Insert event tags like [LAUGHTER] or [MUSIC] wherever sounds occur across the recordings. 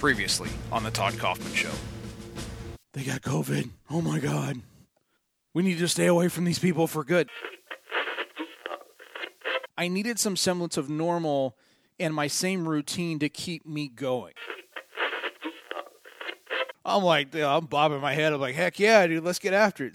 Previously on the Todd Kaufmann Show. They got COVID. Oh my God. We need to stay away from these people for good. I needed some semblance of normal and my same routine to keep me going. I'm like, I'm bobbing my head. I'm like, heck yeah, dude, let's get after it.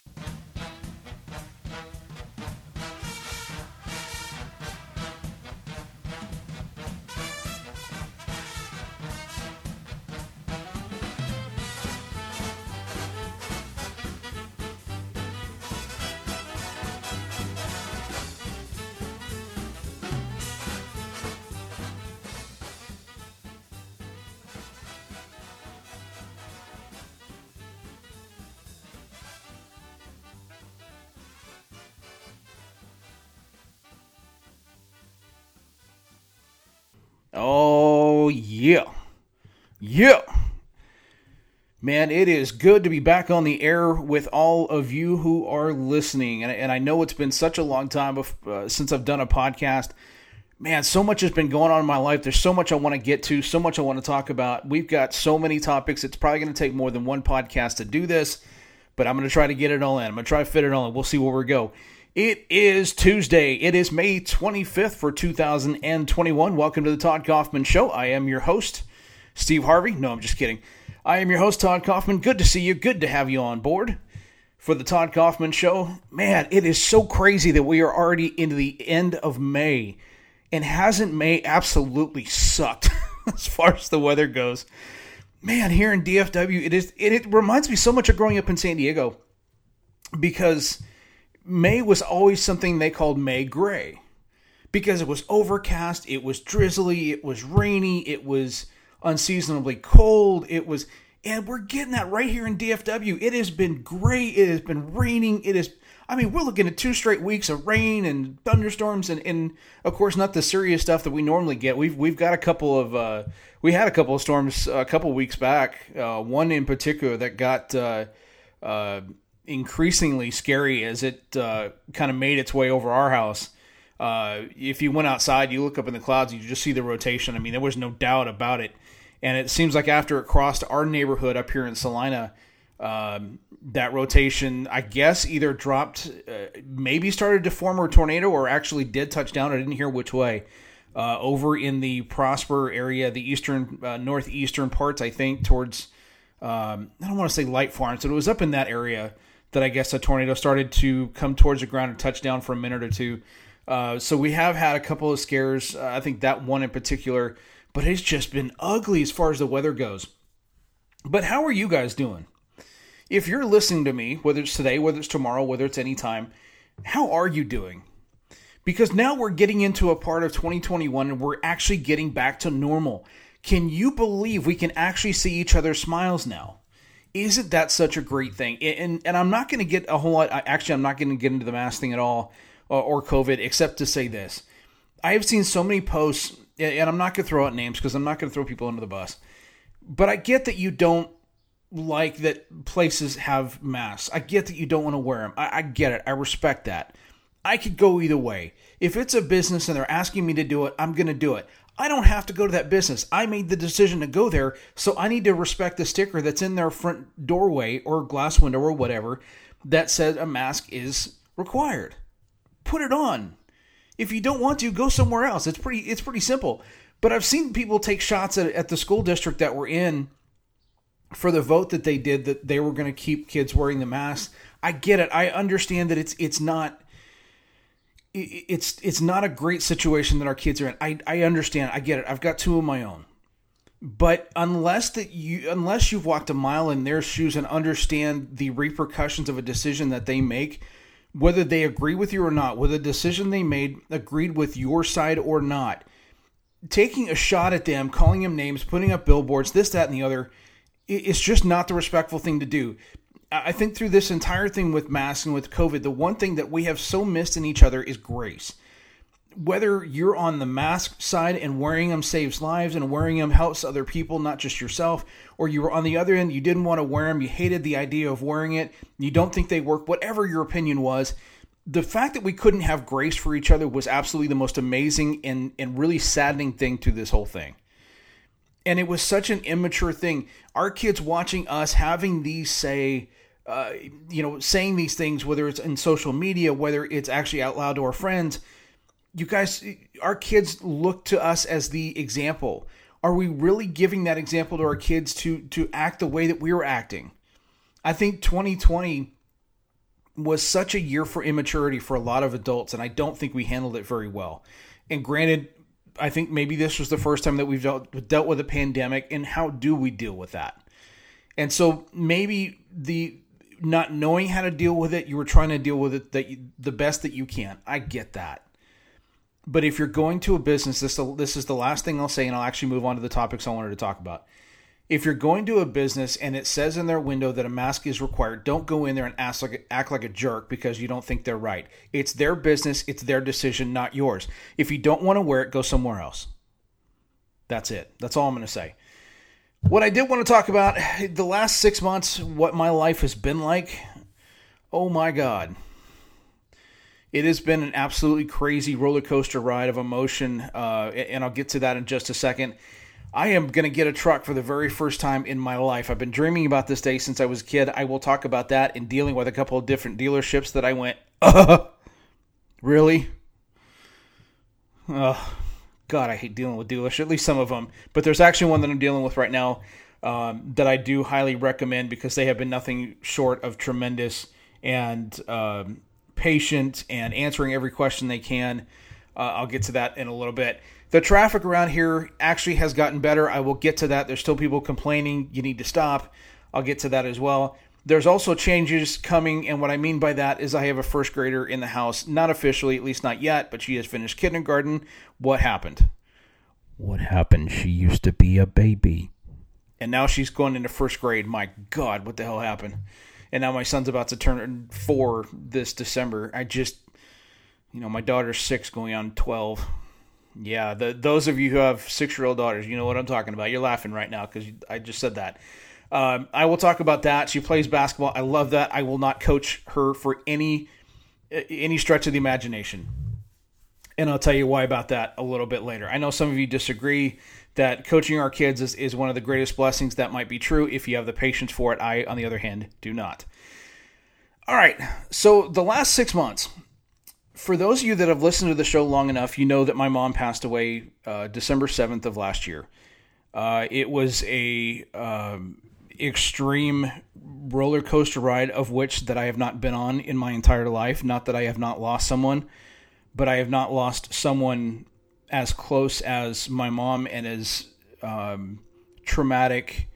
It is good to be back on the air with all of you who are listening. And, and I know it's been such a long time uh, since I've done a podcast. Man, so much has been going on in my life. There's so much I want to get to, so much I want to talk about. We've got so many topics. It's probably going to take more than one podcast to do this, but I'm going to try to get it all in. I'm going to try to fit it all in. We'll see where we go. It is Tuesday. It is May 25th for 2021. Welcome to the Todd Kaufmann Show. I am your host, Steve Harvey. No, I'm just kidding. I am your host, Todd Kaufmann. Good to see you. Good to have you on board for the Todd Kaufmann Show. Man, it is so crazy that we are already into the end of May. And hasn't May absolutely sucked [LAUGHS] as far as the weather goes? Man, here in DFW, it is it, it reminds me so much of growing up in San Diego because – May was always something they called May gray because it was overcast, it was drizzly, it was rainy, it was unseasonably cold, it was and we're getting that right here in DFW. It has been great. It has been raining. It is I mean, we're looking at two straight weeks of rain and thunderstorms and, and of course not the serious stuff that we normally get. We've we've got a couple of uh, we had a couple of storms a couple weeks back. Uh, one in particular that got uh, uh increasingly scary as it uh, kind of made its way over our house. Uh, if you went outside, you look up in the clouds, you just see the rotation. I mean, there was no doubt about it. And it seems like after it crossed our neighborhood up here in Celina, um, that rotation, I guess, either dropped, uh, maybe started to form a tornado, or actually did touch down. I didn't hear which way. Uh, over in the Prosper area, the eastern, uh, northeastern parts, I think, towards, um, I don't want to say Light Farms, but it was up in that area that I guess a tornado started to come towards the ground and touch down for a minute or two. Uh, so we have had a couple of scares. Uh, I think that one in particular, but it's just been ugly as far as the weather goes. But how are you guys doing? If you're listening to me, whether it's today, whether it's tomorrow, whether it's any time, how are you doing? Because now we're getting into a part of 2021 and we're actually getting back to normal. Can you believe we can actually see each other's smiles now? isn't that such a great thing? And and I'm not going to get a whole lot. Actually, I'm not going to get into the mask thing at all or, or COVID, except to say this: I have seen so many posts, and I'm not going to throw out names because I'm not going to throw people under the bus. But I get that you don't like that places have masks. I get that you don't want to wear them. I, I get it. I respect that. I could go either way. If it's a business and they're asking me to do it, I'm going to do it. I don't have to go to that business. I made the decision to go there, so I need to respect the sticker that's in their front doorway or glass window or whatever that says a mask is required. Put it on. If you don't want to, go somewhere else. It's pretty it's pretty simple. But I've seen people take shots at, at the school district that were in for the vote that they did that they were going to keep kids wearing the mask. I get it. I understand that it's it's not it's it's not a great situation that our kids are in. I I understand. I get it. I've got two of my own. But unless that you unless you've walked a mile in their shoes and understand the repercussions of a decision that they make, whether they agree with you or not, whether the decision they made agreed with your side or not, taking a shot at them, calling them names, putting up billboards, this, that, and the other, it's just not the respectful thing to do. I think through this entire thing with masks and with COVID, the one thing that we have so missed in each other is grace. Whether you're on the mask side and wearing them saves lives and wearing them helps other people, not just yourself, or you were on the other end, you didn't want to wear them, you hated the idea of wearing it, you don't think they work, whatever your opinion was, the fact that we couldn't have grace for each other was absolutely the most amazing and, and really saddening thing to this whole thing. and it was such an immature thing. Our kids watching us having these say, uh, you know, saying these things, whether it's in social media, whether it's actually out loud to our friends. You guys, our kids look to us as the example. Are we really giving that example to our kids to to act the way that we were acting? I think 2020 was such a year for immaturity for a lot of adults, and I don't think we handled it very well. And granted, I think maybe this was the first time that we've dealt, dealt with a pandemic, and how do we deal with that? And so maybe the not knowing how to deal with it, you were trying to deal with it that you, the best that you can. I get that. But if you're going to a business, this this is the last thing I'll say, and I'll actually move on to the topics I wanted to talk about if you're going to a business and it says in their window that a mask is required, don't go in there and act like, act like a jerk because you don't think they're right. It's their business, it's their decision, not yours. If you don't want to wear it, go somewhere else. That's it. That's all I'm going to say. What I did want to talk about the last six months, what my life has been like. Oh my God. It has been an absolutely crazy roller coaster ride of emotion, uh, and I'll get to that in just a second I am going to get a truck for the very first time in my life. I've been dreaming about this day since I was a kid. I will talk about that in dealing with a couple of different dealerships that I went, uh, [LAUGHS] really? Oh, God, I hate dealing with dealerships, at least some of them. But there's actually one that I'm dealing with right now um, that I do highly recommend because they have been nothing short of tremendous and um, patient and answering every question they can. Uh, I'll get to that in a little bit. The traffic around here actually has gotten better. I will get to that. There's still people complaining. You need to stop. I'll get to that as well. There's also changes coming, and what I mean by that is I have a first grader in the house, not officially, at least not yet, but she has finished kindergarten. What happened? What happened? She used to be a baby. And now she's going into first grade. My God, what the hell happened? And now my son's about to turn four this December. I just, you know, my daughter's six going on 12 yeah, the, those of you who have six year old daughters, you know what I'm talking about. You're laughing right now because I just said that. Um, I will talk about that. She plays basketball. I love that. I will not coach her for any any stretch of the imagination. And I'll tell you why about that a little bit later. I know some of you disagree that coaching our kids is, is one of the greatest blessings. That might be true if you have the patience for it. I, on the other hand, do not. All right. So the last six months, for those of you that have listened to the show long enough, you know that my mom passed away uh, December 7th of last year. Uh, it was a um, extreme roller coaster ride of which that I have not been on in my entire life. Not that I have not lost someone, but I have not lost someone as close as my mom and as um, traumatic.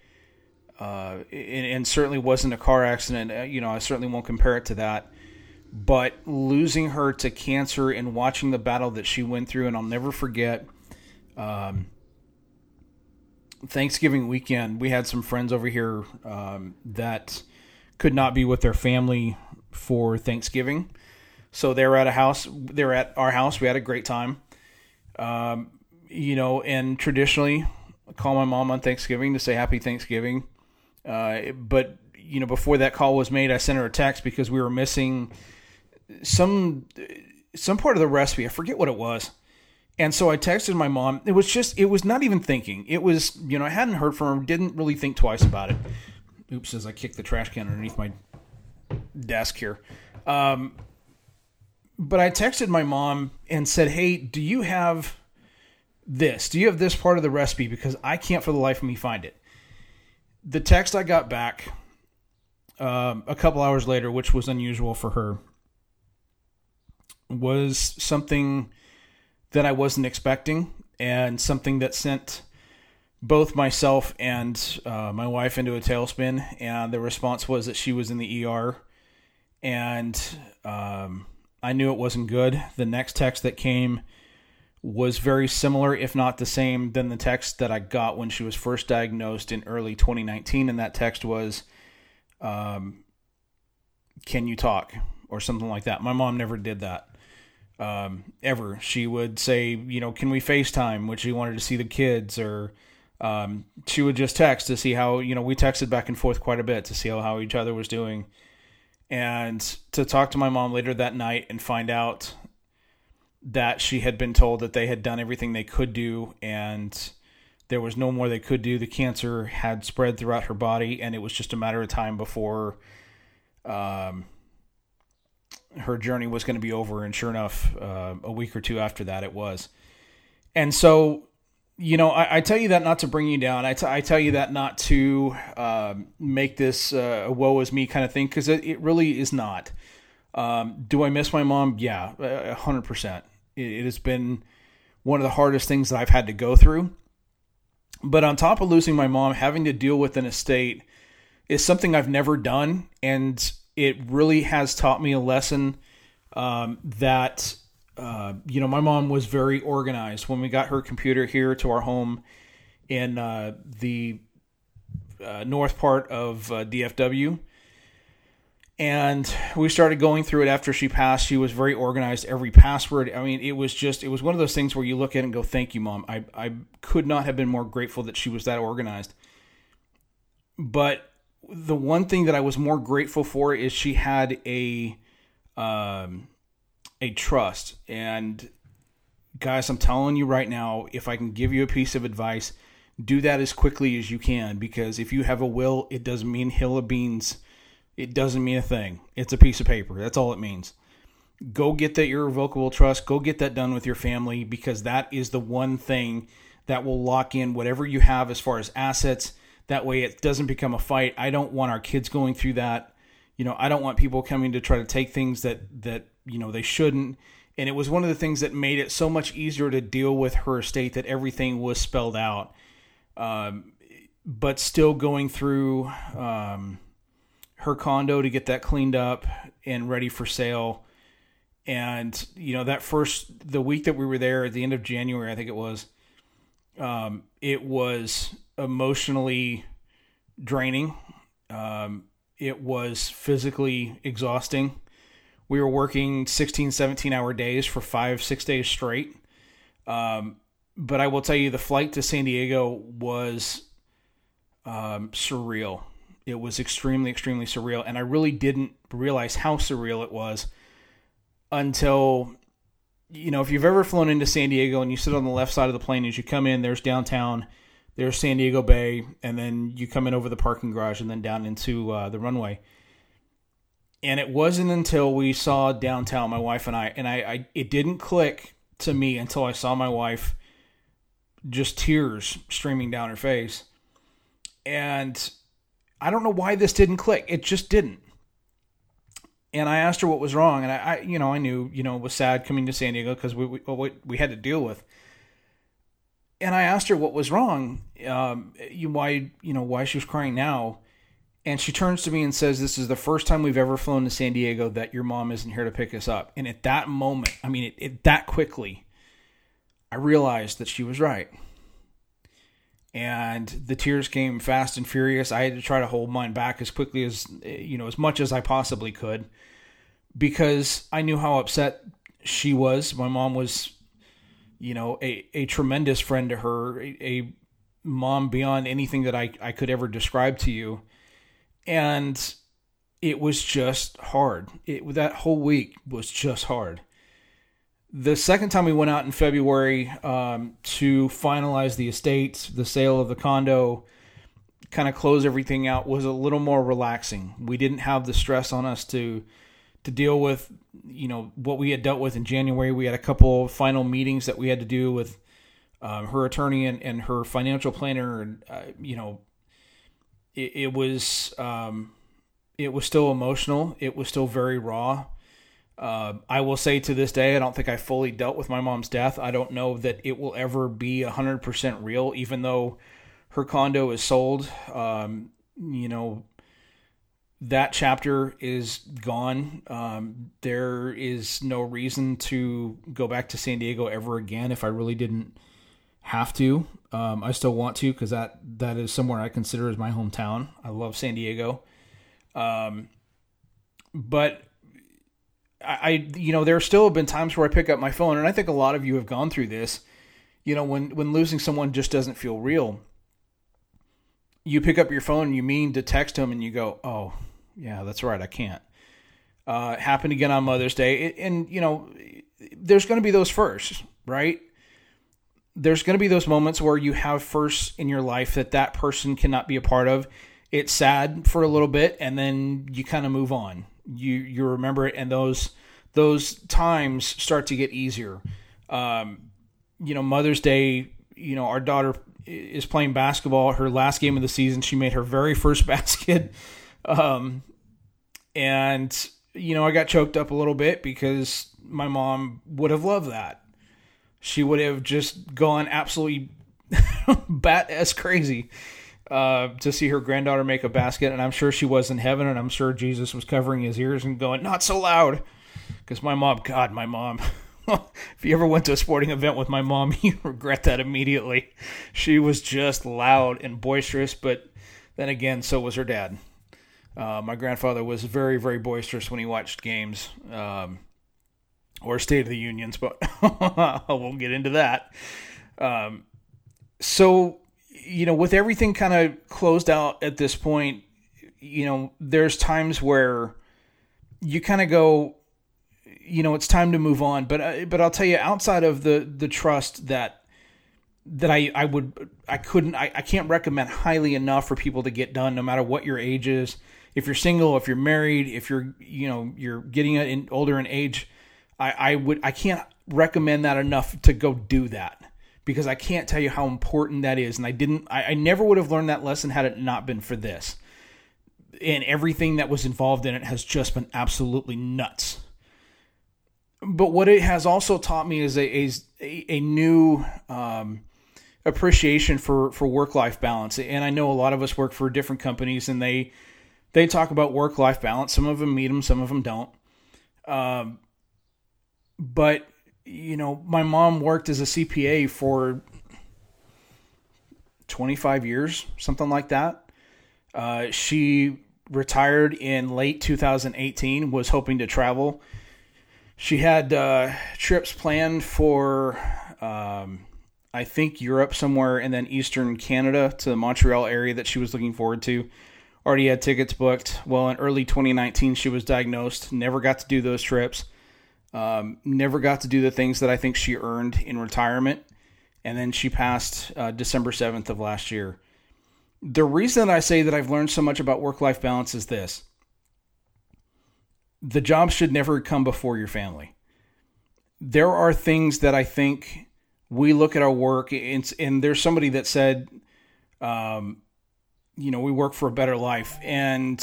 Uh, and, and, certainly wasn't a car accident. Uh, you know, I certainly won't compare it to that but losing her to cancer and watching the battle that she went through, and I'll never forget. Um, Thanksgiving weekend, we had some friends over here um, that could not be with their family for Thanksgiving, so they were at a house. They were at our house. We had a great time. Um, you know, and traditionally, I call my mom on Thanksgiving to say Happy Thanksgiving. Uh, but you know, before that call was made, I sent her a text because we were missing some some part of the recipe. I forget what it was. And so I texted my mom. It was just, it was not even thinking. It was, you know, I hadn't heard from her, didn't really think twice about it. Oops, as I kicked the trash can underneath my desk here. Um, but I texted my mom and said, hey, do you have this? Do you have this part of the recipe? Because I can't for the life of me find it. The text I got back um, a couple hours later, which was unusual for her, was something that I wasn't expecting and something that sent both myself and uh, my wife into a tailspin. And the response was that she was in the ER. And um, I knew it wasn't good. The next text that came was very similar, if not the same, than the text that I got when she was first diagnosed in early 2019. And that text was, um, Can you talk? or something like that. My mom never did that um, ever. She would say, you know, can we FaceTime? Which she wanted to see the kids, or um, she would just text to see how, you know, we texted back and forth quite a bit to see how, how each other was doing. And to talk to my mom later that night and find out that she had been told that they had done everything they could do and There was no more they could do. The cancer had spread throughout her body, and it was just a matter of time before um, her journey was going to be over. And sure enough, uh, a week or two after that, it was. And so, you know, I, I tell you that not to bring you down. I, t- I tell you that not to um, make this uh, a woe is me kind of thing because it, it really is not. Um, do I miss my mom? Yeah, a hundred percent. It has been one of the hardest things that I've had to go through. But on top of losing my mom, having to deal with an estate is something I've never done, and it really has taught me a lesson um, that uh, you know my mom was very organized. When we got her computer here to our home in uh, the uh, north part of uh, DFW and we started going through it after she passed. She was very organized every password. I mean it was just it was one of those things where you look at it and go thank you mom. I, I could not have been more grateful that she was that organized. But the one thing that i was more grateful for is she had a um, a trust and guys i'm telling you right now if i can give you a piece of advice do that as quickly as you can because if you have a will it doesn't mean hill of beans it doesn't mean a thing. It's a piece of paper. That's all it means. Go get that irrevocable trust. Go get that done with your family because that is the one thing that will lock in whatever you have as far as assets. That way it doesn't become a fight. I don't want our kids going through that. You know, I don't want people coming to try to take things that that, you know, they shouldn't. And it was one of the things that made it so much easier to deal with her estate that everything was spelled out. Um, but still going through um, her condo to get that cleaned up and ready for sale. And you know that first the week that we were there at the end of January, I think it was. Um, it was emotionally draining. Um, it was physically exhausting. We were working 16, 17 hour days for five, six days straight. Um, but I will tell you, the flight to San Diego was um, surreal. It was extremely, extremely surreal. And I really didn't realize how surreal it was until, you know, if you've ever flown into San Diego and you sit on the left side of the plane as you come in, there's downtown, there's San Diego Bay, and then you come in over the parking garage and then down into uh, the runway. And it wasn't until we saw downtown, my wife and I, and I, I it didn't click to me until I saw my wife just tears streaming down her face. And I don't know why this didn't click. It just didn't. And I asked her what was wrong, and I, I you know, I knew, you know, was sad coming to San Diego because we, we we had to deal with. And I asked her what was wrong, um, why you know why she was crying now, and she turns to me and says, "This is the first time we've ever flown to San Diego that your mom isn't here to pick us up." And at that moment, I mean, it, it that quickly, I realized that she was right and the tears came fast and furious. I had to try to hold mine back as quickly as eh, you know, as much as I possibly could, because I knew how upset she was. My mom was, you know, a, a tremendous friend to her, a, a mom beyond anything that I, I could ever describe to you. And it was just hard. It that whole week was just hard. The second time we went out in February um, to finalize the estate, the sale of the condo, kind of close everything out was a little more relaxing. We didn't have the stress on us to to deal with, you know, what we had dealt with in January. We had a couple final meetings that we had to do with um, her attorney and, and her financial planner, and uh, you know, it, it was um, it was still emotional. It was still very raw. Uh, I will say to this day, I don't think I fully dealt with my mom's death. I don't know that it will ever be 100% real, even though her condo is sold. Um, you know, that chapter is gone. Um, there is no reason to go back to San Diego ever again if I really didn't have to. Um, I still want to because that that is somewhere I consider as my hometown. I love San Diego. Um, but I, you know, there still have been times where I pick up my phone, and I think a lot of you have gone through this. You know, when when losing someone just doesn't feel real, you pick up your phone you mean to text them, and you go, "Oh, yeah, that's right, I can't." Uh, happened again on Mother's Day, and you know, there's going to be those first, right? There's going to be those moments where you have firsts in your life that that person cannot be a part of. It's sad for a little bit, and then you kind of move on. You you remember it, and those those times start to get easier. Um, you know, Mother's Day. You know, our daughter is playing basketball. Her last game of the season, she made her very first [LAUGHS] basket, um, and you know, I got choked up a little bit because my mom would have loved that. She would have just gone absolutely [LAUGHS] bat as crazy uh, to see her granddaughter make a basket, and I'm sure she was in heaven, and I'm sure Jesus was covering his ears and going, "Not so loud," because my mom, God, my mom. [LAUGHS] if you ever went to a sporting event with my mom, [LAUGHS] you regret that immediately. She was just loud and boisterous, but then again, so was her dad. Uh, my grandfather was very, very boisterous when he watched games um, or State of the Unions, but [LAUGHS] I won't get into that. Um, so, you know, with everything kind of closed out at this point, you know, there's times where you kind of go, you know, it's time to move on. But uh, but I'll tell you, outside of the the trust that that I I would I couldn't I, I can't recommend highly enough for people to get done, no matter what your age is. If you're single, if you're married, if you're you know you're getting in, older in age, I, I would I can't recommend that enough to go do that because I can't tell you how important that is. And I didn't I, I never would have learned that lesson had it not been for this. And everything that was involved in it has just been absolutely nuts. But what it has also taught me is a a, a new um, appreciation for for work life balance. And I know a lot of us work for different companies, and they they talk about work life balance. Some of them meet them, some of them don't. Um, but you know, my mom worked as a CPA for 25 years, something like that. Uh, she retired in late 2018, was hoping to travel. She had uh, trips planned for, um, I think, Europe somewhere, and then Eastern Canada to the Montreal area that she was looking forward to. Already had tickets booked. Well, in early 2019, she was diagnosed, never got to do those trips. Um, never got to do the things that I think she earned in retirement. And then she passed uh, December 7th of last year. The reason that I say that I've learned so much about work life balance is this the job should never come before your family. There are things that I think we look at our work, and, and there's somebody that said, um, you know, we work for a better life. And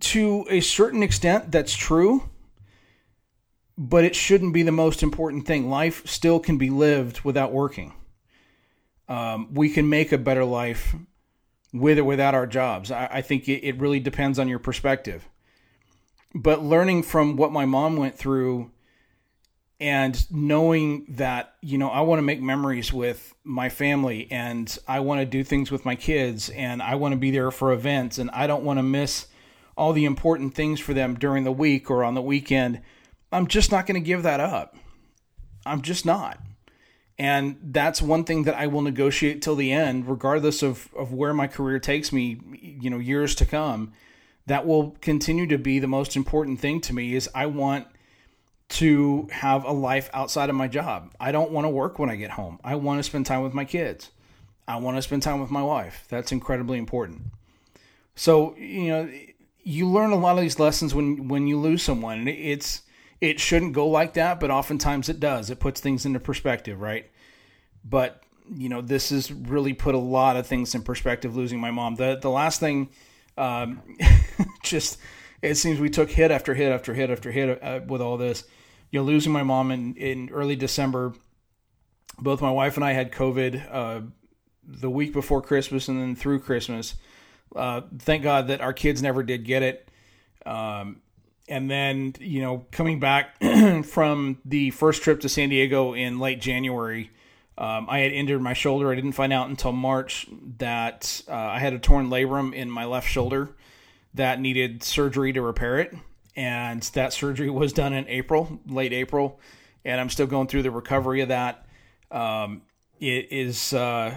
to a certain extent, that's true but it shouldn't be the most important thing. Life still can be lived without working. Um, we can make a better life with or without our jobs. I, I think it, it, really depends on your perspective. But learning from what my mom went through and knowing that, you know, I want to make memories with my family and I want to do things with my kids and I want to be there for events and I don't want to miss all the important things for them during the week or on the weekend I'm just not going to give that up. I'm just not. And that's one thing that I will negotiate till the end, regardless of, of where my career takes me, you know, years to come. That will continue to be the most important thing to me is I want to have a life outside of my job. I don't want to work when I get home. I want to spend time with my kids. I want to spend time with my wife. That's incredibly important. So, you know, you learn a lot of these lessons when when you lose someone. It's it shouldn't go like that, but oftentimes it does. It puts things into perspective, right? But you know, this has really put a lot of things in perspective. Losing my mom. The the last thing, um, [LAUGHS] just it seems we took hit after hit after hit after hit uh, with all this. You know, losing my mom in in early December. Both my wife and I had COVID uh, the week before Christmas and then through Christmas. Uh, thank God that our kids never did get it. Um, and then you know coming back [CLEARS THROAT] from the first trip to San Diego in late January, um, I had injured my shoulder. I didn't find out until March that uh, I had a torn labrum in my left shoulder that needed surgery to repair it, and that surgery was done in April, late April, and I'm still going through the recovery of that. Um, it is uh,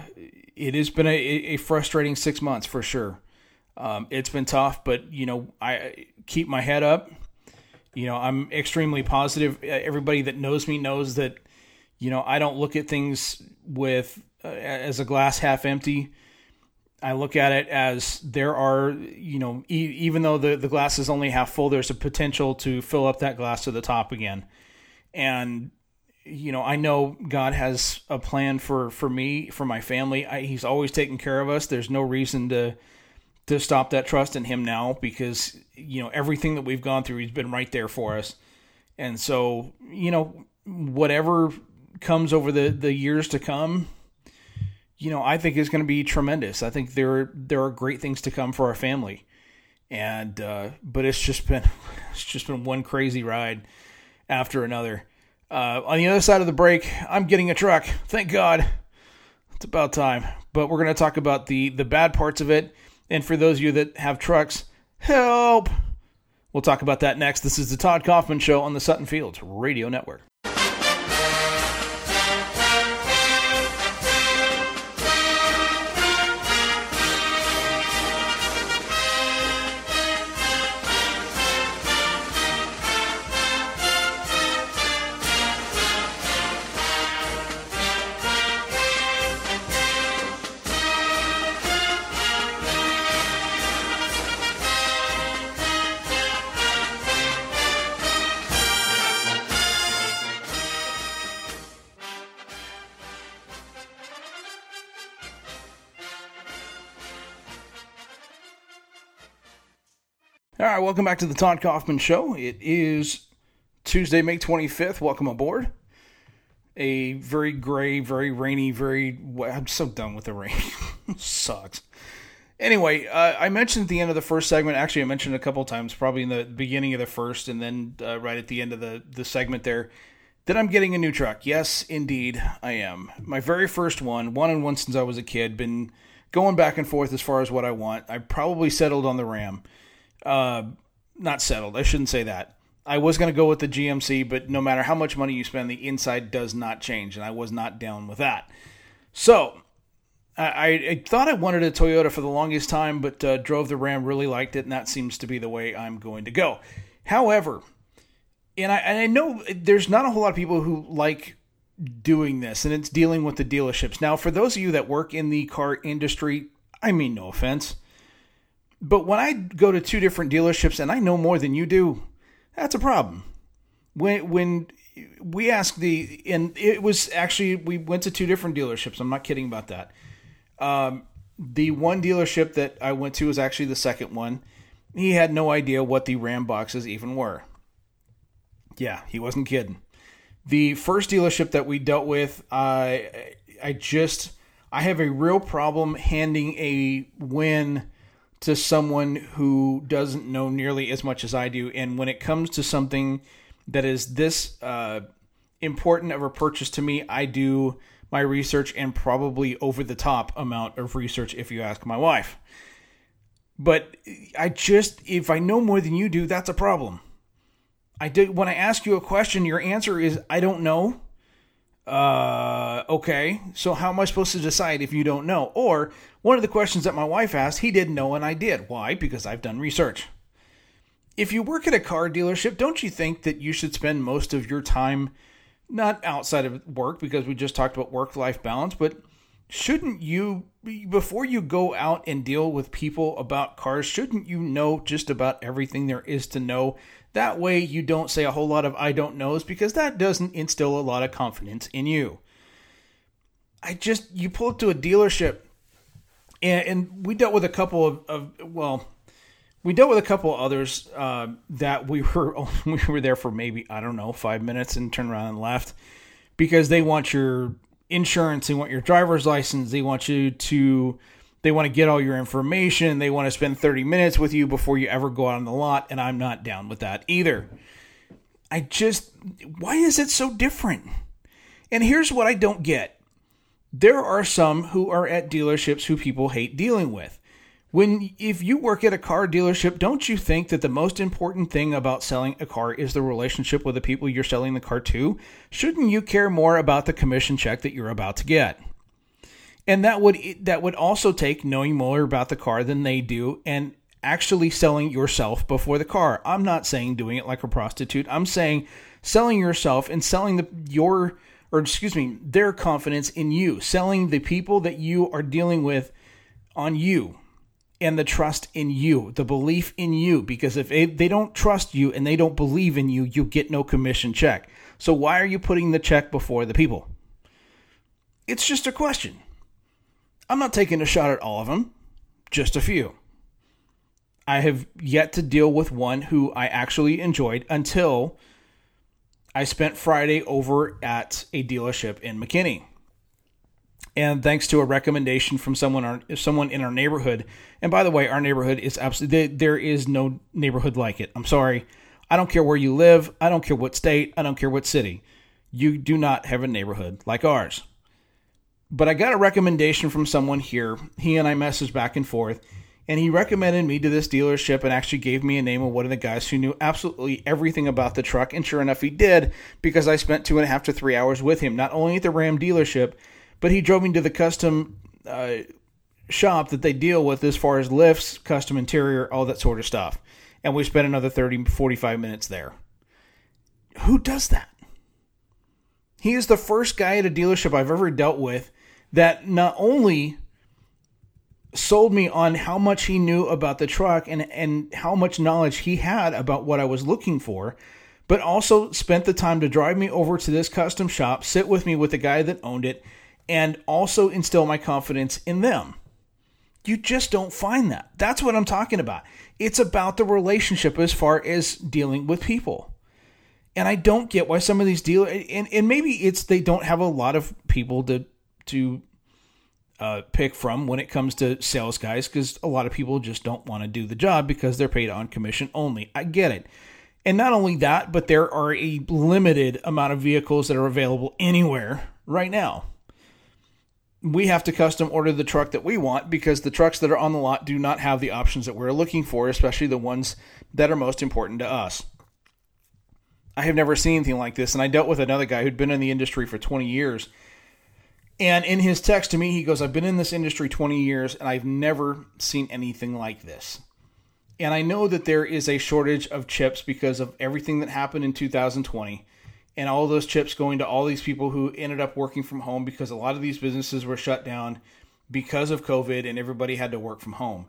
it has been a, a frustrating six months for sure. Um, it's been tough, but you know, I keep my head up. You know, I'm extremely positive. Everybody that knows me knows that, You know, I don't look at things with uh, as a glass half empty. I look at it as there are, you know, e- even though the, the glass is only half full, there's a potential to fill up that glass to the top again. And, you know, I know God has a plan for, for me, for my family. I, he's always taken care of us. There's no reason to, to stop that trust in him now because, you know, everything that we've gone through, he's been right there for us. And so, you know, whatever comes over the, the years to come, you know, I think is going to be tremendous. I think there there are great things to come for our family, and uh, but it's just been [LAUGHS] it's just been one crazy ride after another. Uh, on the other side of the break, I'm getting a truck. Thank God, it's about time. But we're going to talk about the the bad parts of it, and for those of you that have trucks, help. We'll talk about that next. This is the Todd Kaufmann Show on the Sutton Fields Radio Network. Welcome back to the Todd Kaufmann Show. It is Tuesday, May 25th. Welcome aboard. A very gray, very rainy, very. I'm so done with the rain. [LAUGHS] Sucks. Anyway, uh, I mentioned at the end of the first segment, actually, I mentioned a couple times, probably in the beginning of the first and then uh, right at the end of the, the segment there, that I'm getting a new truck. Yes, indeed, I am. My very first one, one and one since I was a kid, been going back and forth as far as what I want. I probably settled on the Ram uh, not settled. I shouldn't say that. I was going to go with the GMC, but no matter how much money you spend, the inside does not change, and I was not down with that. So I, I thought I wanted a Toyota for the longest time, but uh, drove the Ram, really liked it, and that seems to be the way I'm going to go. However, and I, and I know there's not a whole lot of people who like doing this, and it's dealing with the dealerships. Now, for those of you that work in the car industry, I mean, no offense but when I go to two different dealerships and I know more than you do, that's a problem. When when we asked the and it was actually we went to two different dealerships. I'm not kidding about that. Um, the one dealership that I went to was actually the second one. He had no idea what the RAM boxes even were. Yeah, he wasn't kidding. The first dealership that we dealt with, I I just I have a real problem handing a win to someone who doesn't know nearly as much as I do. And when it comes to something that is this uh, important of a purchase to me, I do my research and probably over the top amount of research if you ask my wife. But I just, if I know more than you do, that's a problem. I did when I ask you a question, your answer is I don't know. Uh, okay, so how am I supposed to decide if you don't know? Or one of the questions that my wife asked, he didn't know and I did. Why? Because I've done research. If you work at a car dealership, don't you think that you should spend most of your time not outside of work because we just talked about work life balance, but shouldn't you before you go out and deal with people about cars, shouldn't you know just about everything there is to know that way, you don't say a whole lot of I don't knows because that doesn't instill a lot of confidence in you. I just, you pull up to a dealership, and, and we dealt with a couple of, of, well, we dealt with a couple of others uh, that we were [LAUGHS] we were there for maybe I don't know five minutes and turned around and left because they want your insurance, they want your driver's license, they want you to they want to get all your information. They want to spend 30 minutes with you before you ever go out on the lot. And I'm not down with that either. I just, why is it so different? And here's what I don't get there are some who are at dealerships who people hate dealing with. When if you work at a car dealership, don't you think that the most important thing about selling a car is the relationship with the people you're selling the car to? Shouldn't you care more about the commission check that you're about to get? And that would that would also take knowing more about the car than they do and actually selling yourself before the car. I'm not saying doing it like a prostitute. I'm saying selling yourself and selling the your or excuse me, their confidence in you, selling the people that you are dealing with on you and the trust in you, the belief in you. Because if they don't trust you and they don't believe in you, you get no commission check. So why are you putting the check before the people? It's just a question. I'm not taking a shot at all of them, just a few. I have yet to deal with one who I actually enjoyed until I spent Friday over at a dealership in McKinney. And thanks to a recommendation from someone, someone in our neighborhood, and by the way, our neighborhood is absolutely there is no neighborhood like it. I'm sorry, I don't care where you live, I don't care what state, I don't care what city. You do not have a neighborhood like ours. But I got a recommendation from someone here. He and I messaged back and forth, and he recommended me to this dealership and actually gave me a name of one of the guys who knew absolutely everything about the truck. And sure enough, he did because I spent two and a half to three hours with him, not only at the Ram dealership, but he drove me to the custom uh, shop that they deal with as far as lifts, custom interior, all that sort of stuff. And we spent another 30, 45 minutes there. Who does that? He is the first guy at a dealership I've ever dealt with that not only sold me on how much he knew about the truck and, and how much knowledge he had about what I was looking for, but also spent the time to drive me over to this custom shop, sit with me with the guy that owned it, and also instill my confidence in them. You just don't find that. That's what I'm talking about. It's about the relationship as far as dealing with people. And I don't get why some of these dealers, and, and maybe it's they don't have a lot of people to to uh, pick from when it comes to sales guys because a lot of people just don't want to do the job because they're paid on commission only. I get it. And not only that, but there are a limited amount of vehicles that are available anywhere right now. We have to custom order the truck that we want because the trucks that are on the lot do not have the options that we're looking for, especially the ones that are most important to us. I have never seen anything like this, and I dealt with another guy who'd been in the industry for 20 years and in his text to me, he goes, I've been in this industry 20 years and I've never seen anything like this. And I know that there is a shortage of chips because of everything that happened in 2020 and all those chips going to all these people who ended up working from home because a lot of these businesses were shut down because of COVID and everybody had to work from home.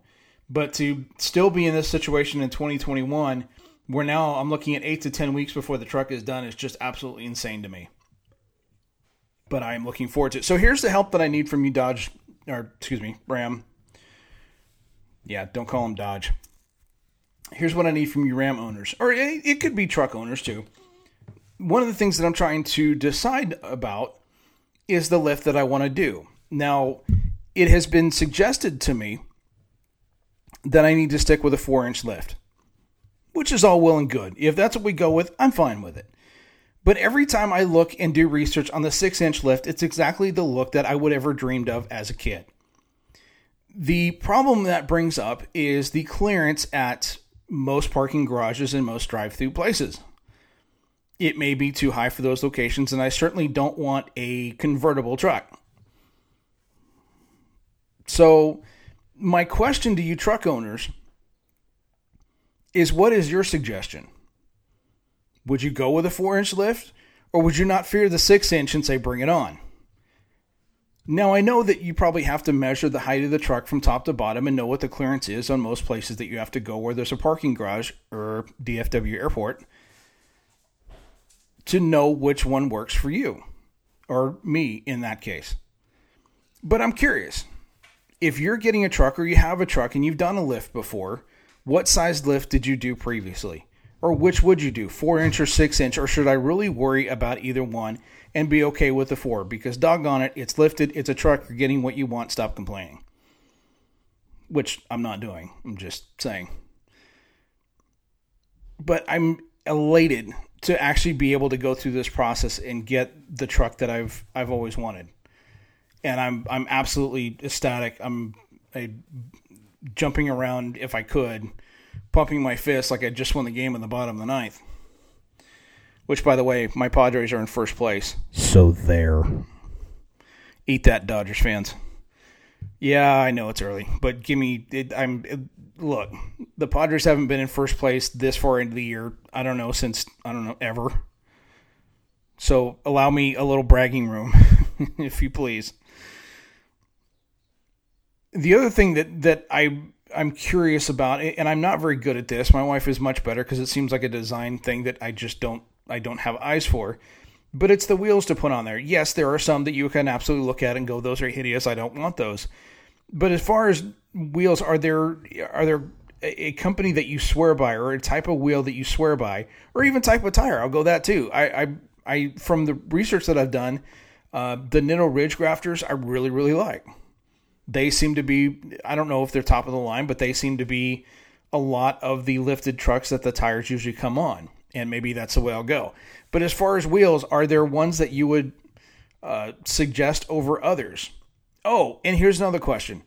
But to still be in this situation in 2021, where now I'm looking at eight to 10 weeks before the truck is done, is just absolutely insane to me but I am looking forward to it. So here's the help that I need from you, Dodge, or excuse me, Ram. Yeah, don't call him Dodge. Here's what I need from you, Ram owners, or it could be truck owners too. One of the things that I'm trying to decide about is the lift that I want to do. Now, it has been suggested to me that I need to stick with a four inch lift, which is all well and good. If that's what we go with, I'm fine with it. But every time I look and do research on the six inch lift, it's exactly the look that I would ever dreamed of as a kid. The problem that brings up is the clearance at most parking garages and most drive through places. It may be too high for those locations, and I certainly don't want a convertible truck. So, my question to you, truck owners, is what is your suggestion? Would you go with a four inch lift, or would you not fear the six inch and say bring it on? Now, I know that you probably have to measure the height of the truck from top to bottom and know what the clearance is on most places that you have to go where there's a parking garage or DFW airport to know which one works for you or me in that case. But I'm curious if you're getting a truck or you have a truck and you've done a lift before, what size lift did you do previously? Or which would you do, four inch or six inch? Or should I really worry about either one and be okay with the four? Because doggone it, it's lifted, it's a truck, you're getting what you want, stop complaining. Which I'm not doing, I'm just saying. But I'm elated to actually be able to go through this process and get the truck that I've I've always wanted. And I'm I'm absolutely ecstatic. I'm I, jumping around if I could pumping my fist like I just won the game in the bottom of the ninth. Which, by the way, my Padres are in first place. So there. Eat that, Dodgers fans. Yeah, I know it's early, but give me. It, I'm it, look. The Padres haven't been in first place this far into the year. I don't know since I don't know ever. So allow me a little bragging room, [LAUGHS] if you please. The other thing that that I I'm curious about, and I'm not very good at this. My wife is much better because it seems like a design thing that I just don't I don't have eyes for. But it's the wheels to put on there. Yes, there are some that you can absolutely look at and go, "Those are hideous. I don't want those." But as far as wheels, are there are there a company that you swear by, or a type of wheel that you swear by, or even type of tire? I'll go that too. I I, I from the research that I've done, uh, the Nitto Ridge Grapplers I really really like they seem to be I don't know if they're top of the line, but they seem to be a lot of the lifted trucks that the tires usually come on, and maybe that's the way I'll go. But as far as wheels, are there ones that you would uh, suggest over others? Oh, and here's another question: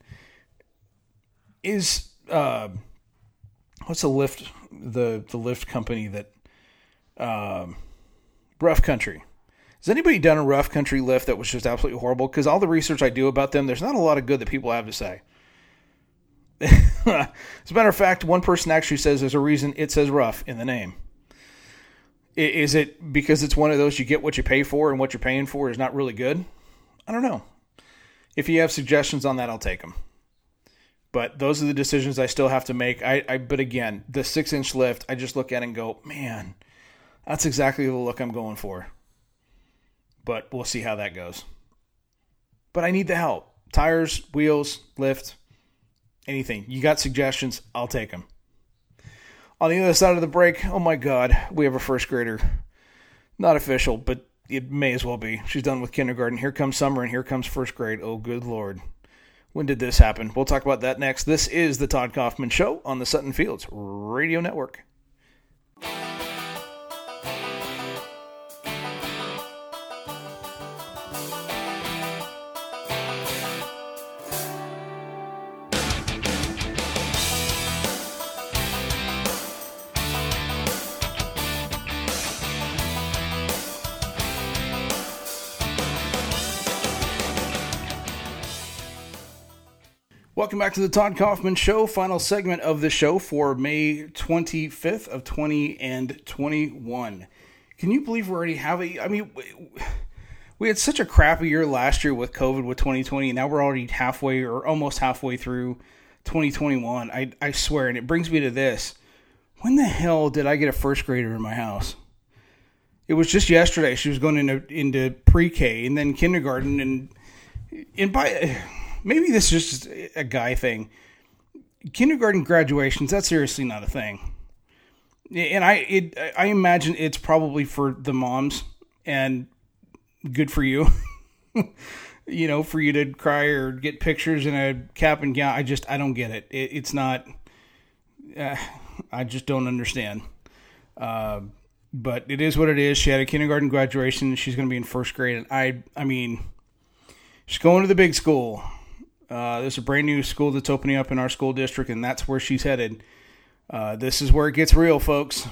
Is uh, what's the lift the the lift company that um, Rough Country? Has anybody done a rough country lift that was just absolutely horrible? Because all the research I do about them, there's not a lot of good that people have to say. [LAUGHS] As a matter of fact, one person actually says there's a reason it says rough in the name. Is it because it's one of those you get what you pay for and what you're paying for is not really good? I don't know. If you have suggestions on that, I'll take them. But those are the decisions I still have to make. I, I but again, the six inch lift, I just look at and go, man, that's exactly the look I'm going for but we'll see how that goes. But I need the help. Tires, wheels, lift, anything. You got suggestions? I'll take them. On the other side of the break, oh my God, we have a first grader. Not official, but it may as well be. She's done with kindergarten. Here comes summer and here comes first grade. Oh, good Lord. When did this happen? We'll talk about that next. This is the Todd Kaufmann Show on the Sutton Fields Radio Network. Welcome back to the Todd Kaufmann Show, final segment of the show for May 25th of 20 and 21. Can you believe we already have a I mean we had such a crappy year last year with COVID with 2020 and now we're already halfway or almost halfway through 2021. I I swear and it brings me to this. When the hell did I get a first grader in my house? It was just yesterday. She was going into into pre-K and then kindergarten and and by maybe this is just a guy thing. Kindergarten graduations, that's seriously not a thing. And I it I imagine it's probably for the moms and good for you. [LAUGHS] you know, for you to cry or get pictures in a cap and gown. I just I don't get it. it it's not uh, I just don't understand. Uh, but it is what it is. She had a kindergarten graduation. She's going to be in first grade, and I, I mean, she's going to the big school. Uh, there's a brand new school that's opening up in our school district, and that's where she's headed. Uh, this is where it gets real, folks.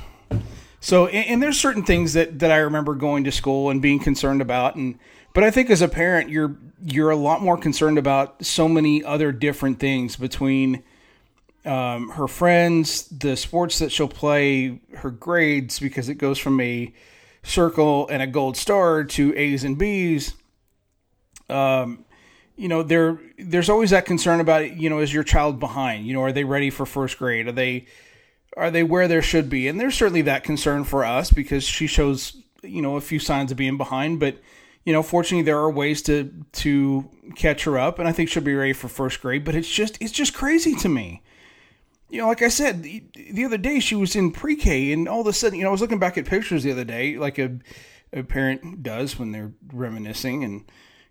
So, and, and, there's certain things that, that I remember going to school and being concerned about, and but I think as a parent, you're you're a lot more concerned about so many other different things between um, her friends, the sports that she'll play, her grades, because it goes from a circle and a gold star to A's and B's. Um, you know, there there's always that concern about you know, is your child behind? You know, are they ready for first grade? Are they are they where there should be? And there's certainly that concern for us because she shows you know a few signs of being behind, but you know, fortunately there are ways to to catch her up, and I think she'll be ready for first grade. But it's just it's just crazy to me. You know, like I said the, the other day, she was in pre-K, and all of a sudden, you know, I was looking back at pictures the other day, like a a parent does when they're reminiscing and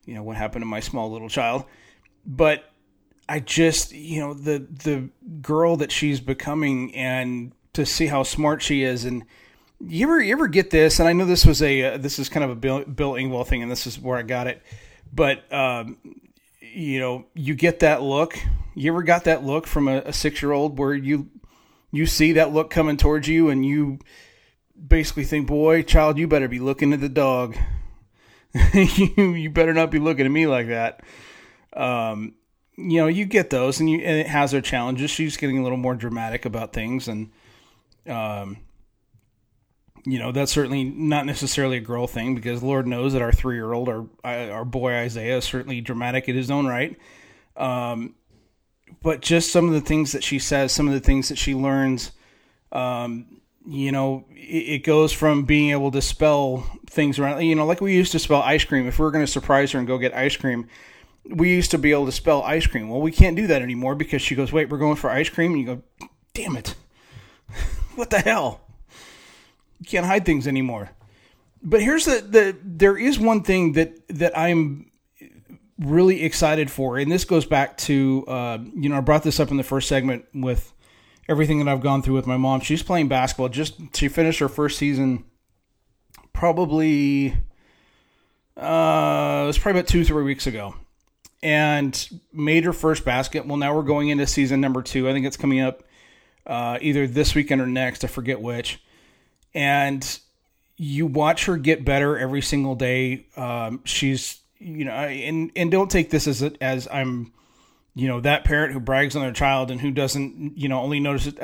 you know what happened to my small little child. But i just you know the the girl that she's becoming and to see how smart she is. And you ever you ever get this? And i know this was a uh, this is kind of a bill, bill thing and this is where i got it. But um, you know you get that look. You ever got that look from a, a six year old where you you see that look coming towards you and you basically think boy child you better be looking at the dog [LAUGHS] you you better not be looking at me like that. Um, you know, you get those, and you and it has their challenges. She's getting a little more dramatic about things, and um, you know that's certainly not necessarily a girl thing because Lord knows that our three year old, our our boy Isaiah, is certainly dramatic in his own right. Um, but just some of the things that she says, some of the things that she learns, um, you know, it, goes from being able to spell things around, you know, like we used to spell ice cream. If we were going to surprise her and go get ice cream, we used to be able to spell ice cream. Well, we can't do that anymore because she goes, wait, we're going for ice cream. And you go, damn it. [LAUGHS] what the hell? You can't hide things anymore. But here's the, the there is one thing that, that I'm really excited for, and this goes back to, uh, you know, I brought this up in the first segment with everything that I've gone through with my mom. She's playing basketball. Just she finished her first season probably uh, it was probably about two three weeks ago, and made her first basket. Well, now we're going into season number two. I think it's coming up uh, either this weekend or next. I forget which. And you watch her get better every single day. Um, she's you know, and and don't take this as a, as I'm you know that parent who brags on their child and who doesn't you know only notices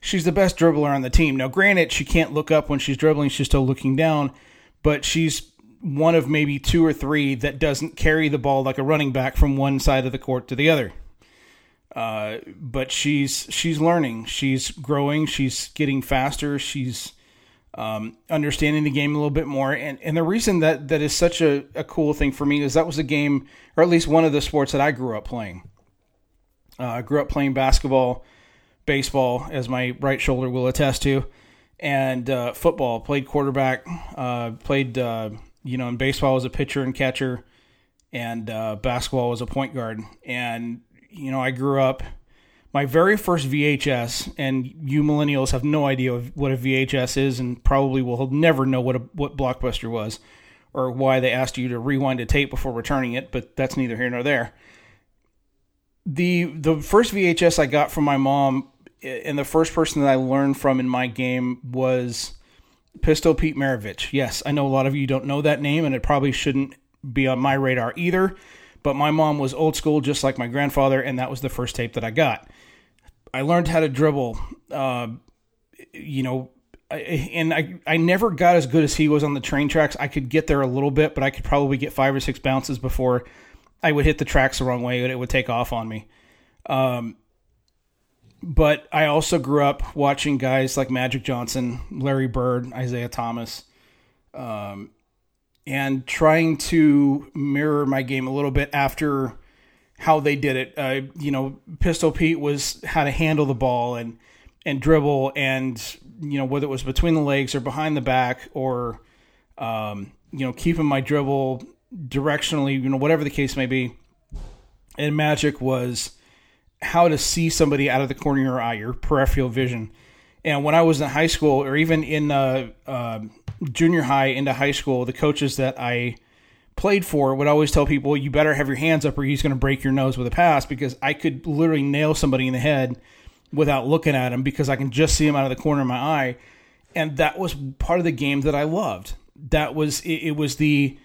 she's the best dribbler on the team now granted she can't look up when she's dribbling she's still looking down but she's one of maybe two or three that doesn't carry the ball like a running back from one side of the court to the other uh, but she's she's learning she's growing she's getting faster she's um, understanding the game a little bit more. And, and the reason that that is such a, a cool thing for me is that was a game, or at least one of the sports that I grew up playing. Uh, I grew up playing basketball, baseball, as my right shoulder will attest to, and uh, football. Played quarterback. Uh, played uh, you know in baseball as a pitcher and catcher, and uh, basketball was a point guard. And you know I grew up. My very first VHS, and you millennials have no idea what a VHS is, and probably will never know what a what Blockbuster was, or why they asked you to rewind a tape before returning it. But that's neither here nor there the the first VHS I got from my mom, and the first person that I learned from in my game was Pistol Pete Maravich. Yes, I know a lot of you don't know that name, and it probably shouldn't be on my radar either. But my mom was old school, just like my grandfather, and that was the first tape that I got. I learned how to dribble. Uh, you know, and I, I never got as good as he was on the train tracks. I could get there a little bit, but I could probably get five or six bounces before I would hit the tracks the wrong way and it would take off on me. Um, but I also grew up watching guys like Magic Johnson, Larry Bird, Isiah Thomas, um, and trying to mirror my game a little bit after how they did it. Uh, you know, Pistol Pete was how to handle the ball and and dribble, and you know whether it was between the legs or behind the back or um, you know keeping my dribble directionally, you know, whatever the case may be. And magic was how to see somebody out of the corner of your eye, your peripheral vision. And when I was in high school, or even in uh, uh, junior high into high school, the coaches that I played for would always tell people, "You better have your hands up, or he's going to break your nose with a pass." Because I could literally nail somebody in the head without looking at him because I can just see him out of the corner of my eye, and that was part of the game that I loved. That was it, it was the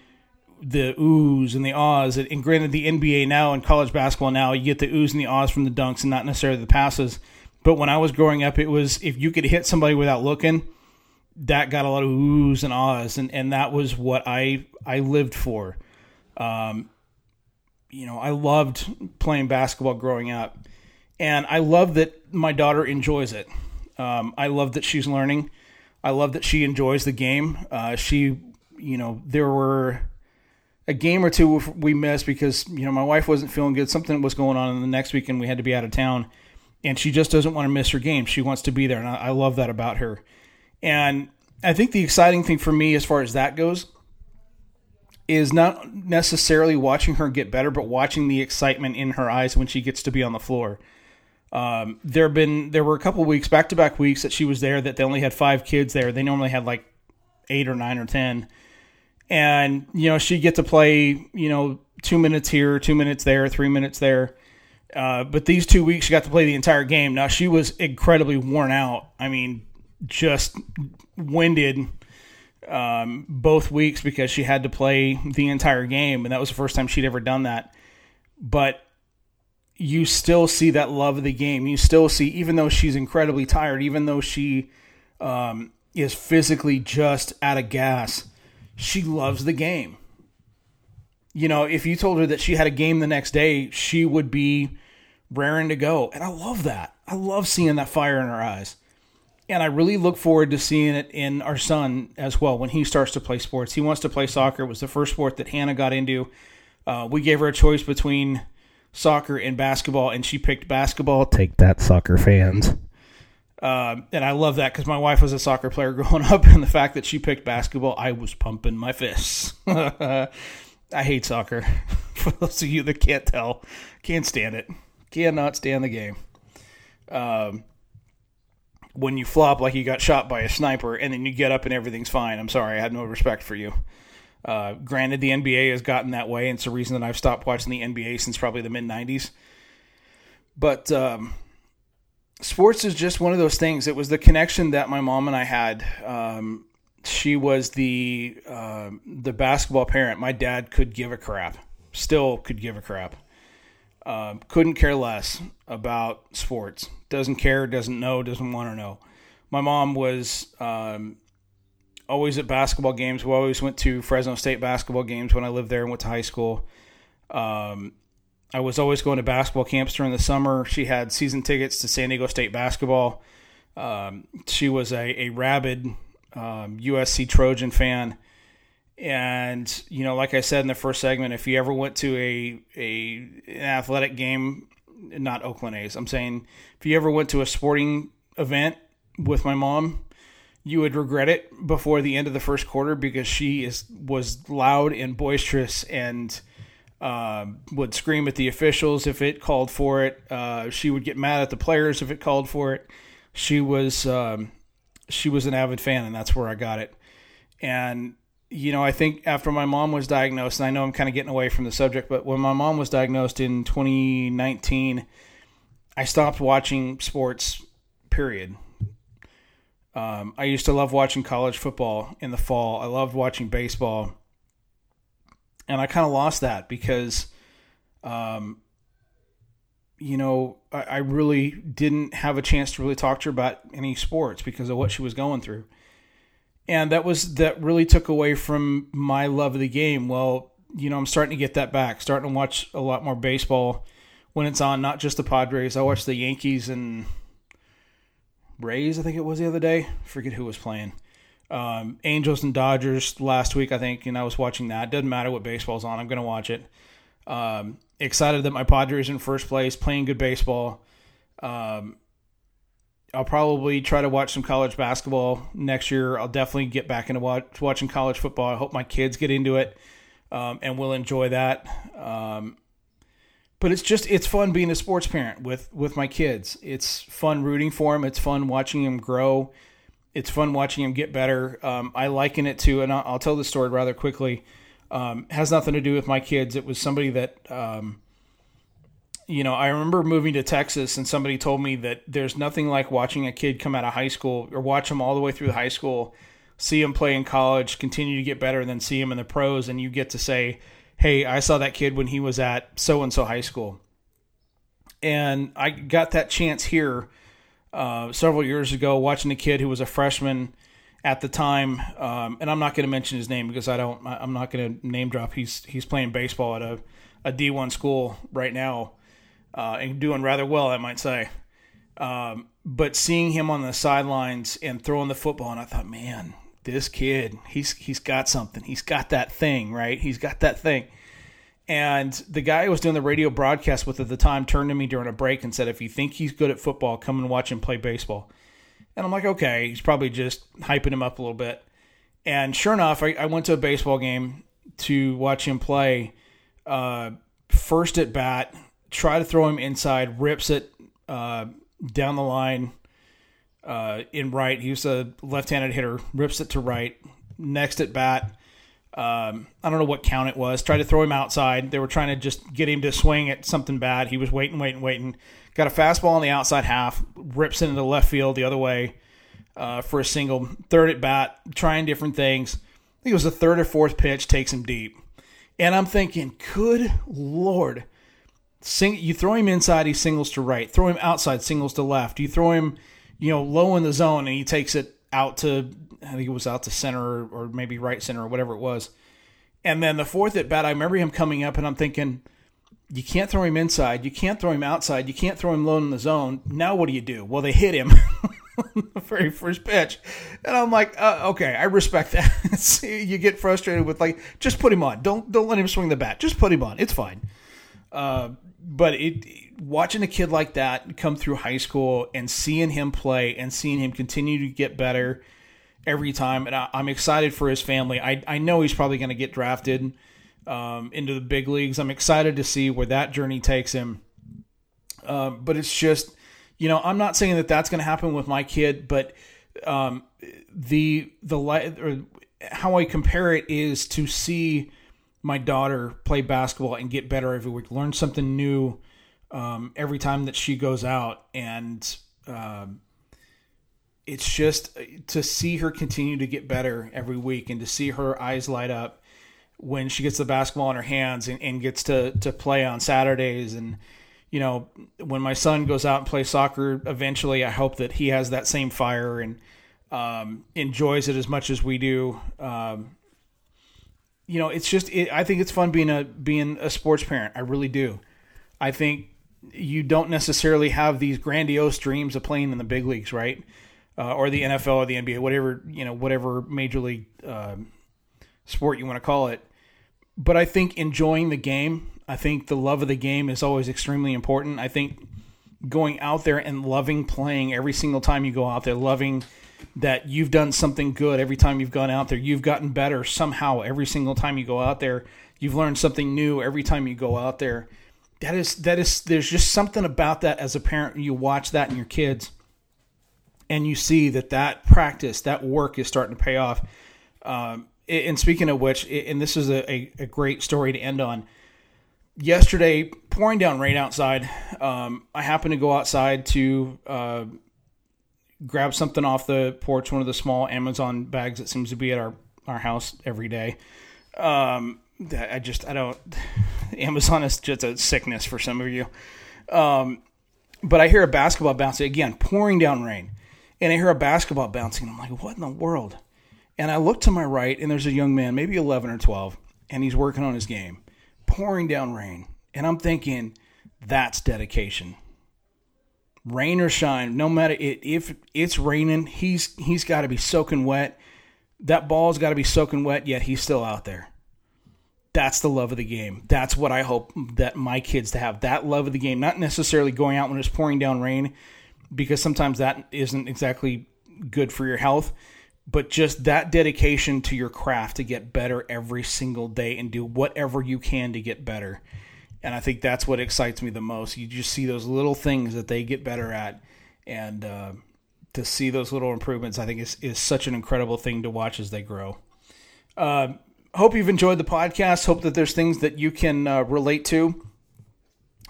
the oohs and the ahs. And granted, the NBA now and college basketball now, you get the oohs and the ahs from the dunks and not necessarily the passes. But when I was growing up, it was if you could hit somebody without looking, that got a lot of oohs and ahs, and, and that was what I I lived for. Um, you know, I loved playing basketball growing up, and I love that my daughter enjoys it. Um, I love that she's learning. I love that she enjoys the game. Uh, she, you know, there were a game or two we missed because you know my wife wasn't feeling good. Something was going on, and the next weekend we had to be out of town, and she just doesn't want to miss her game. She wants to be there, and I, I love that about her. And I think the exciting thing for me, as far as that goes, is not necessarily watching her get better, but watching the excitement in her eyes when she gets to be on the floor. Um, there been there were a couple weeks, back to back weeks, that she was there that they only had five kids there. They normally had like eight or nine or ten and you know she'd get to play you know two minutes here, two minutes there, three minutes there. Uh, but these two weeks she got to play the entire game. Now she was incredibly worn out. I mean, just winded um, both weeks because she had to play the entire game, and that was the first time she'd ever done that. But you still see that love of the game. You still see, even though she's incredibly tired, even though she um, is physically just out of gas, she loves the game. You know, if you told her that she had a game the next day, she would be raring to go. And I love that. I love seeing that fire in her eyes. And I really look forward to seeing it in our son as well when he starts to play sports. He wants to play soccer. It was the first sport that Hannah got into. Uh, we gave her a choice between soccer and basketball, and she picked basketball. Take that, soccer fans. Uh, and I love that because my wife was a soccer player [LAUGHS] growing up, and the fact that she picked basketball, I was pumping my fists. [LAUGHS] I hate soccer. [LAUGHS] For those of you that can't tell, can't stand it. Cannot stand the game. Um, when you flop like you got shot by a sniper and then you get up and everything's fine. I'm sorry, I had no respect for you. Uh, granted, the NBA has gotten that way, and it's the reason that I've stopped watching the NBA since probably the mid 90s. But um, sports is just one of those things. It was the connection that my mom and I had. Um, she was the uh, the basketball parent. My dad could give a crap, still could give a crap. Um, couldn't care less about sports. Doesn't care, doesn't know, doesn't want to know. My mom was um, always at basketball games. We always went to Fresno State basketball games when I lived there and went to high school. Um, I was always going to basketball camps during the summer. She had season tickets to San Diego State basketball. Um, she was a, a rabid USC um, Trojan fan and you know, like I said in the first segment, if you ever went to a a an athletic game, not Oakland A's, I'm saying if you ever went to a sporting event with my mom, you would regret it before the end of the first quarter because she is was loud and boisterous and uh, would scream at the officials if it called for it. Uh, she would get mad at the players if it called for it. She was um, she was an avid fan, and that's where I got it. And you know, I think after my mom was diagnosed, and I know I'm kind of getting away from the subject, but when my mom was diagnosed in 2019, I stopped watching sports, period. Um, I used to love watching college football in the fall. I loved watching baseball. And I kind of lost that because, um, you know, I, I really didn't have a chance to really talk to her about any sports because of what she was going through and that was that really took away from my love of the game. Well, you know, I'm starting to get that back. Starting to watch a lot more baseball when it's on, not just the Padres. I watched the Yankees and Rays. I think it was the other day. forget who was playing. Um, Angels and Dodgers last week, I think, and I was watching that. Doesn't matter what baseball's on. I'm going to watch it. Um, excited that my Padres in first place, playing good baseball. Um, I'll probably try to watch some college basketball next year. I'll definitely get back into watch, watching college football. I hope my kids get into it um, and will enjoy that. Um, but it's just it's fun being a sports parent with with my kids. It's fun rooting for them. It's fun watching them grow. It's fun watching them get better. Um, I liken it to, and I'll, tell the story rather quickly. Um, has nothing to do with my kids. It was somebody that um, you know, I remember moving to Texas and somebody told me that there's nothing like watching a kid come out of high school or watch them all the way through high school, see him play in college, continue to get better, and then see him in the pros, and you get to say, "Hey, I saw that kid when he was at so and so high school." And I got that chance here uh, several years ago, watching a kid who was a freshman at the time, um, and I'm not going to mention his name because I don't. I'm not going to name drop. He's he's playing baseball at a a D1 school right now uh, and doing rather well, I might say. Um, but seeing him on the sidelines and throwing the football, and I thought, man, this kid, he's he's got something. He's got that thing, right? He's got that thing. And the guy I was doing the radio broadcast with at the time turned to me during a break and said, "If you think he's good at football, come and watch him play baseball." And I'm like, "Okay." He's probably just hyping him up a little bit. And sure enough, I, I went to a baseball game to watch him play. Uh, first at bat, try to throw him inside, rips it uh, down the line uh, in right. He was a left-handed hitter, rips it to right. Next at bat, um, I don't know what count it was. Tried to throw him outside. They were trying to just get him to swing at something bad. He was waiting, waiting, waiting. Got a fastball on the outside half, rips into the left field the other way uh, for a single. Third at bat, trying different things. I think it was the third or fourth pitch, takes him deep. And I'm thinking, good lord, Sing, you throw him inside, he singles to right. Throw him outside, singles to left. You throw him, you know, low in the zone, and he takes it out to I think it was out to center or, maybe right center or whatever it was. And then the fourth at bat, I remember him coming up, and I'm thinking, you can't throw him inside, you can't throw him outside, you can't throw him low in the zone. Now what do you do? Well, they hit him. [LAUGHS] the very first pitch, and I'm like, uh, okay, I respect that. [LAUGHS] You get frustrated with like, just put him on. Don't don't let him swing the bat. Just put him on. It's fine. Uh, but it watching a kid like that come through high school and seeing him play and seeing him continue to get better every time, and I, am excited for his family. I I know he's probably going to get drafted um, into the big leagues. I'm excited to see where that journey takes him. Uh, but it's just, you know, I'm not saying that that's going to happen with my kid, but um, the the or how I compare it is to see my daughter play basketball and get better every week, learn something new um, every time that she goes out, and um, it's just to see her continue to get better every week and to see her eyes light up when she gets the basketball in her hands and, and gets to to play on Saturdays. And you know when my son goes out and plays soccer eventually I hope that he has that same fire and um, enjoys it as much as we do. Um, you know it's just it, I think it's fun being a being a sports parent. I really do. I think you don't necessarily have these grandiose dreams of playing in the big leagues right uh, or the NFL or the NBA whatever you know whatever major league uh, sport you want to call it. But I think enjoying the game, I think the love of the game is always extremely important. I think going out there and loving playing every single time you go out there, loving that you've done something good every time you've gone out there. You've gotten better somehow every single time you go out there. You've learned something new every time you go out there. That is that is there's just something about that as a parent you watch that in your kids and you see that that practice, that work is starting to pay off. Um, and speaking of which, and this is a, a, a great story to end on. Yesterday, pouring down rain outside, um, I happened to go outside to uh, grab something off the porch, one of the small Amazon bags that seems to be at our, our house every day. Um, I just, I don't, [LAUGHS] Amazon is just a sickness for some of you. Um, but I hear a basketball bounce again, pouring down rain. And I hear a basketball bouncing. I'm like, what in the world? And I look to my right, and there's a young man, maybe 11 or 12, and he's working on his game, pouring down rain. And I'm thinking, that's dedication. Rain or shine, no matter it, if it's raining, he's he's got to be soaking wet. That ball's got to be soaking wet, yet he's still out there. That's the love of the game. That's what I hope that my kids to have. That love of the game, not necessarily going out when it's pouring down rain, because sometimes that isn't exactly good for your health but just that dedication to your craft to get better every single day and do whatever you can to get better. And I think that's what excites me the most. You just see those little things that they get better at, and uh, to see those little improvements, I think is is such an incredible thing to watch as they grow. Uh, hope you've enjoyed the podcast. Hope that there's things that you can uh, relate to.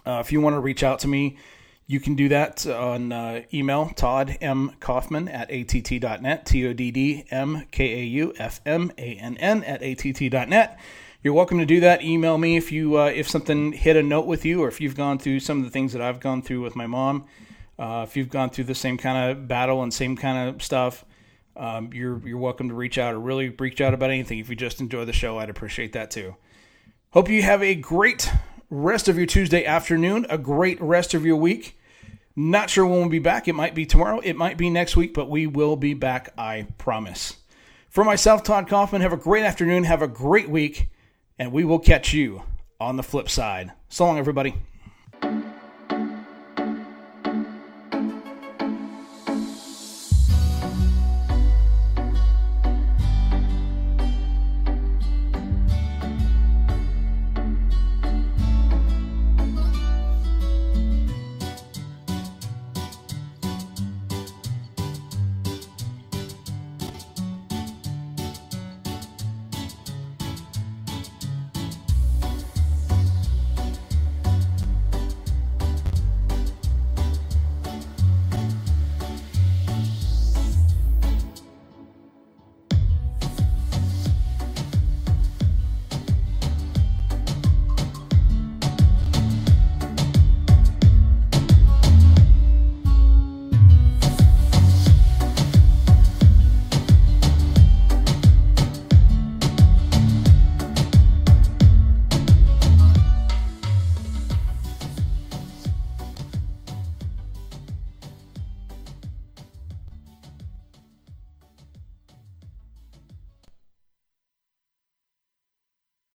Uh, if you want to reach out to me, you can do that on uh, email, Todd M. Kaufmann at att.net, T O D D M K A U F M A N N at att.net. You're welcome to do that. Email me if you uh, if something hit a note with you, or if you've gone through some of the things that I've gone through with my mom. Uh, if you've gone through the same kind of battle and same kind of stuff, um, you're you're welcome to reach out or really reach out about anything. If you just enjoy the show, I'd appreciate that too. Hope you have a great rest of your Tuesday afternoon, a great rest of your week. Not sure when we'll be back. It might be tomorrow, it might be next week, but we will be back, I promise. For myself, Todd Kaufmann, have a great afternoon, have a great week, and we will catch you on the flip side. So long, everybody.